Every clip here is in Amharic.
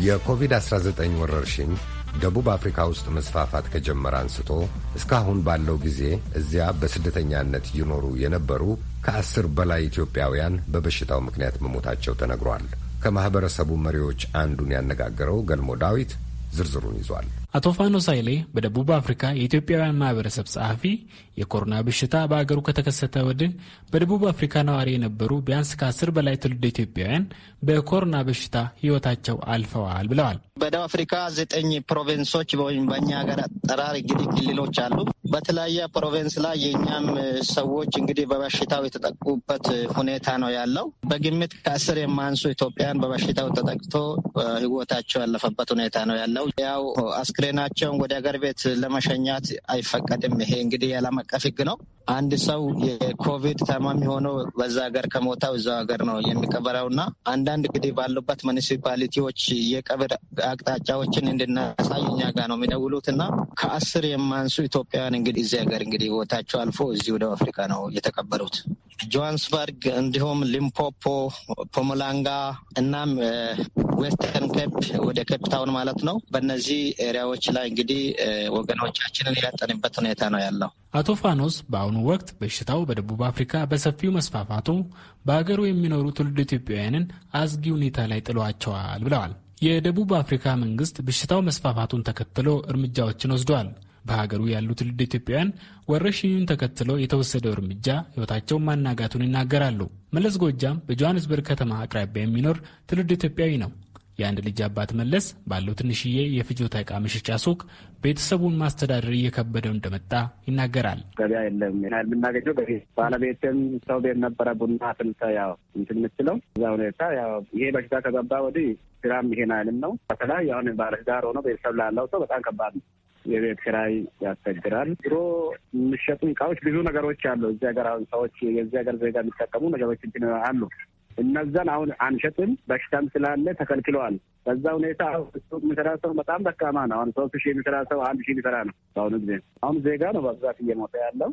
የኮቪድ-19 ወረርሽኝ ደቡብ አፍሪካ ውስጥ መስፋፋት ከጀመረ አንስቶ እስካሁን ባለው ጊዜ እዚያ በስደተኛነት ይኖሩ የነበሩ ከአስር በላይ ኢትዮጵያውያን በበሽታው ምክንያት መሞታቸው ተነግሯል። ከማኅበረሰቡ መሪዎች አንዱን ያነጋገረው ገልሞ ዳዊት ዝርዝሩን ይዟል። አቶ ፋኖስ ኃይሌ በደቡብ አፍሪካ የኢትዮጵያውያን ማህበረሰብ ጸሐፊ የኮሮና በሽታ በአገሩ ከተከሰተ ወዲህ በደቡብ አፍሪካ ነዋሪ የነበሩ ቢያንስ ከአስር በላይ ትውልድ ኢትዮጵያውያን በኮሮና በሽታ ህይወታቸው አልፈዋል ብለዋል። በደቡብ አፍሪካ ዘጠኝ province ኦች ወይም በእኛ ሀገር አጠራር እንግዲህ ክልሎች አሉ። በተለያየ province ላይ የእኛም ሰዎች እንግዲህ በበሽታው የተጠቁበት ሁኔታ ነው ያለው። በግምት ከአስር የማንሱ ኢትዮጵያን በበሽታው ተጠቅቶ ህይወታቸው ያለፈበት ሁኔታ ነው ያለው። ያው አስክሬናቸውን ወደ ሀገር ቤት ለመሸኘት አይፈቀድም። ይሄ እንግዲህ የዓለም አቀፍ ህግ ነው። አንድ ሰው የኮቪድ ታማሚ ሆኖ በዛ ሀገር ከሞተ እዛው ሀገር ነው የሚቀበረው እና አንዳንድ እንግዲህ ባሉበት municipality ዎች የቀብር አቅጣጫዎችን እንድናሳይ እኛ ጋር ነው የሚደውሉት እና ከአስር የማንሱ ኢትዮጵያውያን እንግዲህ እዚህ ሀገር እንግዲህ ህይወታቸው አልፎ እዚህ ወደ አፍሪካ ነው የተቀበሩት። ጆሃንስበርግ፣ እንዲሁም ሊምፖፖ፣ ፑማላንጋ እናም ዌስተርን ኬፕ ወደ ኬፕ ማለት ነው። በእነዚህ area ዎች ላይ እንግዲህ ወገኖቻችንን ያጣንበት ሁኔታ ነው ያለው። አቶ ፋኖስ በአሁኑ ወቅት በሽታው በደቡብ አፍሪካ በሰፊው መስፋፋቱ በሀገሩ የሚኖሩ ትውልድ ኢትዮጵያውያንን አስጊ ሁኔታ ላይ ጥሏቸዋል ብለዋል። የደቡብ አፍሪካ መንግስት በሽታው መስፋፋቱን ተከትሎ እርምጃዎችን ወስዷል። በሀገሩ ያሉ ትውልድ ኢትዮጵያውያን ወረርሽኙን ተከትሎ የተወሰደው እርምጃ ሕይወታቸውን ማናጋቱን ይናገራሉ። መለስ ጎጃም በጆሃንስበርግ ከተማ አቅራቢያ የሚኖር ትውልድ ኢትዮጵያዊ ነው። የአንድ ልጅ አባት መለስ ባለው ትንሽዬ የፍጆታ ዕቃ መሸጫ ሱቅ ቤተሰቡን ማስተዳደር እየከበደው እንደመጣ ይናገራል። ገበያ የለም የምናገኘው በቤት ባለቤትም ሰው ቤት ነበረ ቡና ፍልተ ያው እንትን የምትለው እዛ ሁኔታ ያው ይሄ በሽታ ከገባ ወዲህ ስራም ይሄን አይልም ነው። በተለይ አሁን ባለትዳር ሆኖ ቤተሰብ ላለው ሰው በጣም ከባድ ነው። የቤት ኪራይ ያስቸግራል። ድሮ የሚሸጡ እቃዎች ብዙ ነገሮች አሉ። እዚህ ሀገር አሁን ሰዎች የዚህ ሀገር ዜጋ የሚጠቀሙ ነገሮች አሉ እነዛን አሁን አንሸጥም፣ በሽታም ስላለ ተከልክለዋል። በዛ ሁኔታ የሚሰራ ሰው በጣም ደካማ ነው። አሁን ሶስት ሺህ የሚሰራ ሰው አንድ ሺህ የሚሰራ ነው በአሁኑ ጊዜ። አሁን ዜጋ ነው በብዛት እየሞተ ያለው።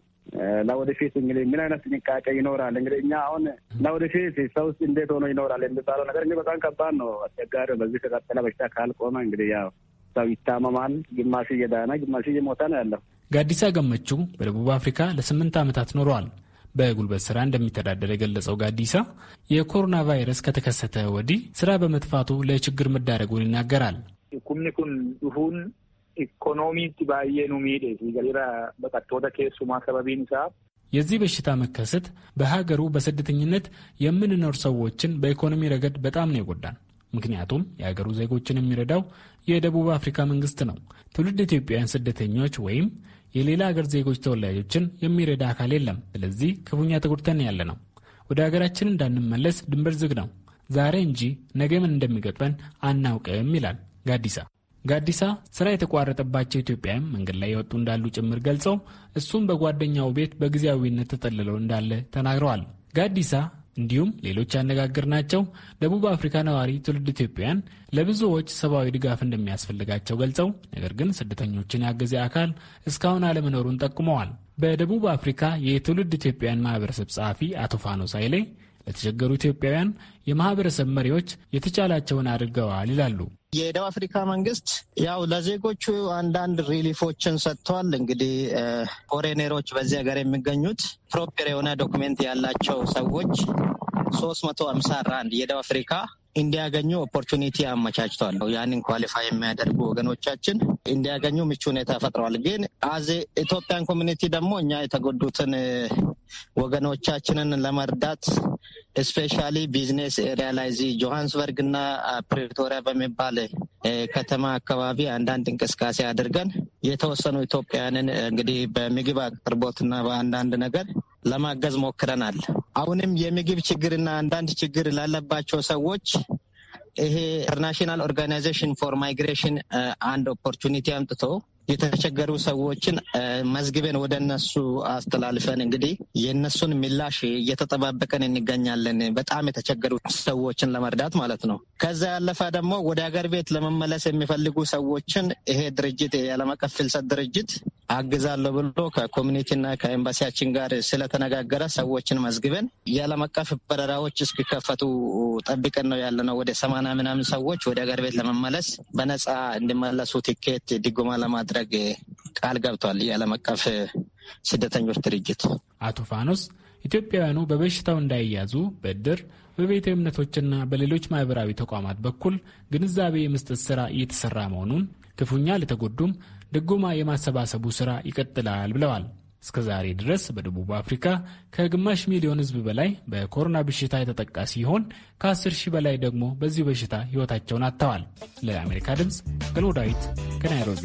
ለወደፊት እንግዲህ ምን አይነት ጥንቃቄ ይኖራል? እንግዲህ እኛ አሁን ለወደፊት ሰው ውስጥ እንዴት ሆኖ ይኖራል የሚባለው ነገር እንግዲህ በጣም ከባድ ነው፣ አስቸጋሪ። በዚህ ከቀጠለ በሽታ ካልቆመ እንግዲህ ያው ሰው ይታመማል። ግማሹ እየዳነ ግማሹ እየሞተ ነው ያለው። ጋዲሳ ገመቹ በደቡብ አፍሪካ ለስምንት ዓመታት ኖረዋል። በጉልበት ስራ እንደሚተዳደር የገለጸው ጋዲሳ የኮሮና ቫይረስ ከተከሰተ ወዲህ ስራ በመጥፋቱ ለችግር መዳረጉን ይናገራል። ኩምኒ ኩን ዱፉን ኢኮኖሚቲ ባየኑ ሚዴ ገሊራ በቀቶተ ኬሱማ ሰበቢን ሳ የዚህ በሽታ መከሰት በሀገሩ በስደተኝነት የምንኖር ሰዎችን በኢኮኖሚ ረገድ በጣም ነው የጎዳን። ምክንያቱም የሀገሩ ዜጎችን የሚረዳው የደቡብ አፍሪካ መንግስት ነው። ትውልድ ኢትዮጵያውያን ስደተኞች ወይም የሌላ ሀገር ዜጎች ተወላጆችን የሚረዳ አካል የለም። ስለዚህ ክፉኛ ተጎድተን ያለ ነው። ወደ ሀገራችን እንዳንመለስ ድንበር ዝግ ነው። ዛሬ እንጂ ነገ ምን እንደሚገጥመን አናውቅም ይላል ጋዲሳ። ጋዲሳ ስራ የተቋረጠባቸው ኢትዮጵያውያን መንገድ ላይ የወጡ እንዳሉ ጭምር ገልጸው እሱም በጓደኛው ቤት በጊዜያዊነት ተጠልለው እንዳለ ተናግረዋል። ጋዲሳ እንዲሁም ሌሎች ያነጋገርናቸው ደቡብ አፍሪካ ነዋሪ ትውልድ ኢትዮጵያውያን ለብዙዎች ሰብአዊ ድጋፍ እንደሚያስፈልጋቸው ገልጸው ነገር ግን ስደተኞችን ያገዘ አካል እስካሁን አለመኖሩን ጠቁመዋል። በደቡብ አፍሪካ የትውልድ ኢትዮጵያውያን ማህበረሰብ ጸሐፊ አቶ ፋኖስ ኃይሌ ለተቸገሩ ኢትዮጵያውያን የማህበረሰብ መሪዎች የተቻላቸውን አድርገዋል ይላሉ። የደቡብ አፍሪካ መንግስት ያው ለዜጎቹ አንዳንድ relief ኦችን ሰጥቷል። እንግዲህ foreigner ኦች በዚህ ሀገር የሚገኙት proper የሆነ document ያላቸው ሰዎች ሶስት መቶ አምሳ ራንድ የደቡብ አፍሪካ እንዲያገኙ opportunity አመቻችተዋል። ያንን qualify የሚያደርጉ ወገኖቻችን እንዲያገኙ ምቹ ሁኔታ ፈጥረዋል። ግን as a Ethiopian community ደግሞ እኛ የተጎዱትን ወገኖቻችንን ለመርዳት specially business area ላይ እዚህ ጆሃንስበርግ እና ፕሪቶሪያ በሚባል ከተማ አካባቢ አንዳንድ እንቅስቃሴ አድርገን የተወሰኑ ኢትዮጵያውያንን እንግዲህ በምግብ አቅርቦትና በአንዳንድ ነገር ለማገዝ ሞክረናል። አሁንም የምግብ ችግርና አንዳንድ ችግር ላለባቸው ሰዎች ይሄ International Organization for Migration አንድ opportunity አምጥቶ የተቸገሩ ሰዎችን መዝግበን ወደ እነሱ አስተላልፈን እንግዲህ የእነሱን ምላሽ እየተጠባበቅን እንገኛለን። በጣም የተቸገሩ ሰዎችን ለመርዳት ማለት ነው። ከዛ ያለፈ ደግሞ ወደ ሀገር ቤት ለመመለስ የሚፈልጉ ሰዎችን ይሄ ድርጅት የዓለም አቀፍ ፍልሰት ድርጅት አግዛለሁ ብሎ ከ community ና ከኤምባሲያችን ጋር ስለተነጋገረ ሰዎችን መዝግበን የዓለም አቀፍ በረራዎች እስኪከፈቱ ጠብቀን ነው ያለነው። ወደ ሰማንያ ምናምን ሰዎች ወደ ሀገር ቤት ለመመለስ በነጻ እንዲመለሱ ቲኬት ድጎማ ለማድረግ ቃል ገብቷል የዓለም አቀፍ ስደተኞች ድርጅት። አቶ ፋኖስ ኢትዮጵያውያኑ በበሽታው እንዳይያዙ በእድር በቤተ እምነቶችና በሌሎች ማህበራዊ ተቋማት በኩል ግንዛቤ የመስጠት ስራ እየተሰራ መሆኑን ክፉኛ ለተጎዱም ድጎማ የማሰባሰቡ ስራ ይቀጥላል ብለዋል። እስከ ዛሬ ድረስ በደቡብ አፍሪካ ከግማሽ ሚሊዮን ሕዝብ በላይ በኮሮና በሽታ የተጠቃ ሲሆን ከ10 ሺህ በላይ ደግሞ በዚሁ በሽታ ሕይወታቸውን አጥተዋል። ለአሜሪካ ድምፅ ገልሞ ዳዊት ከናይሮቢ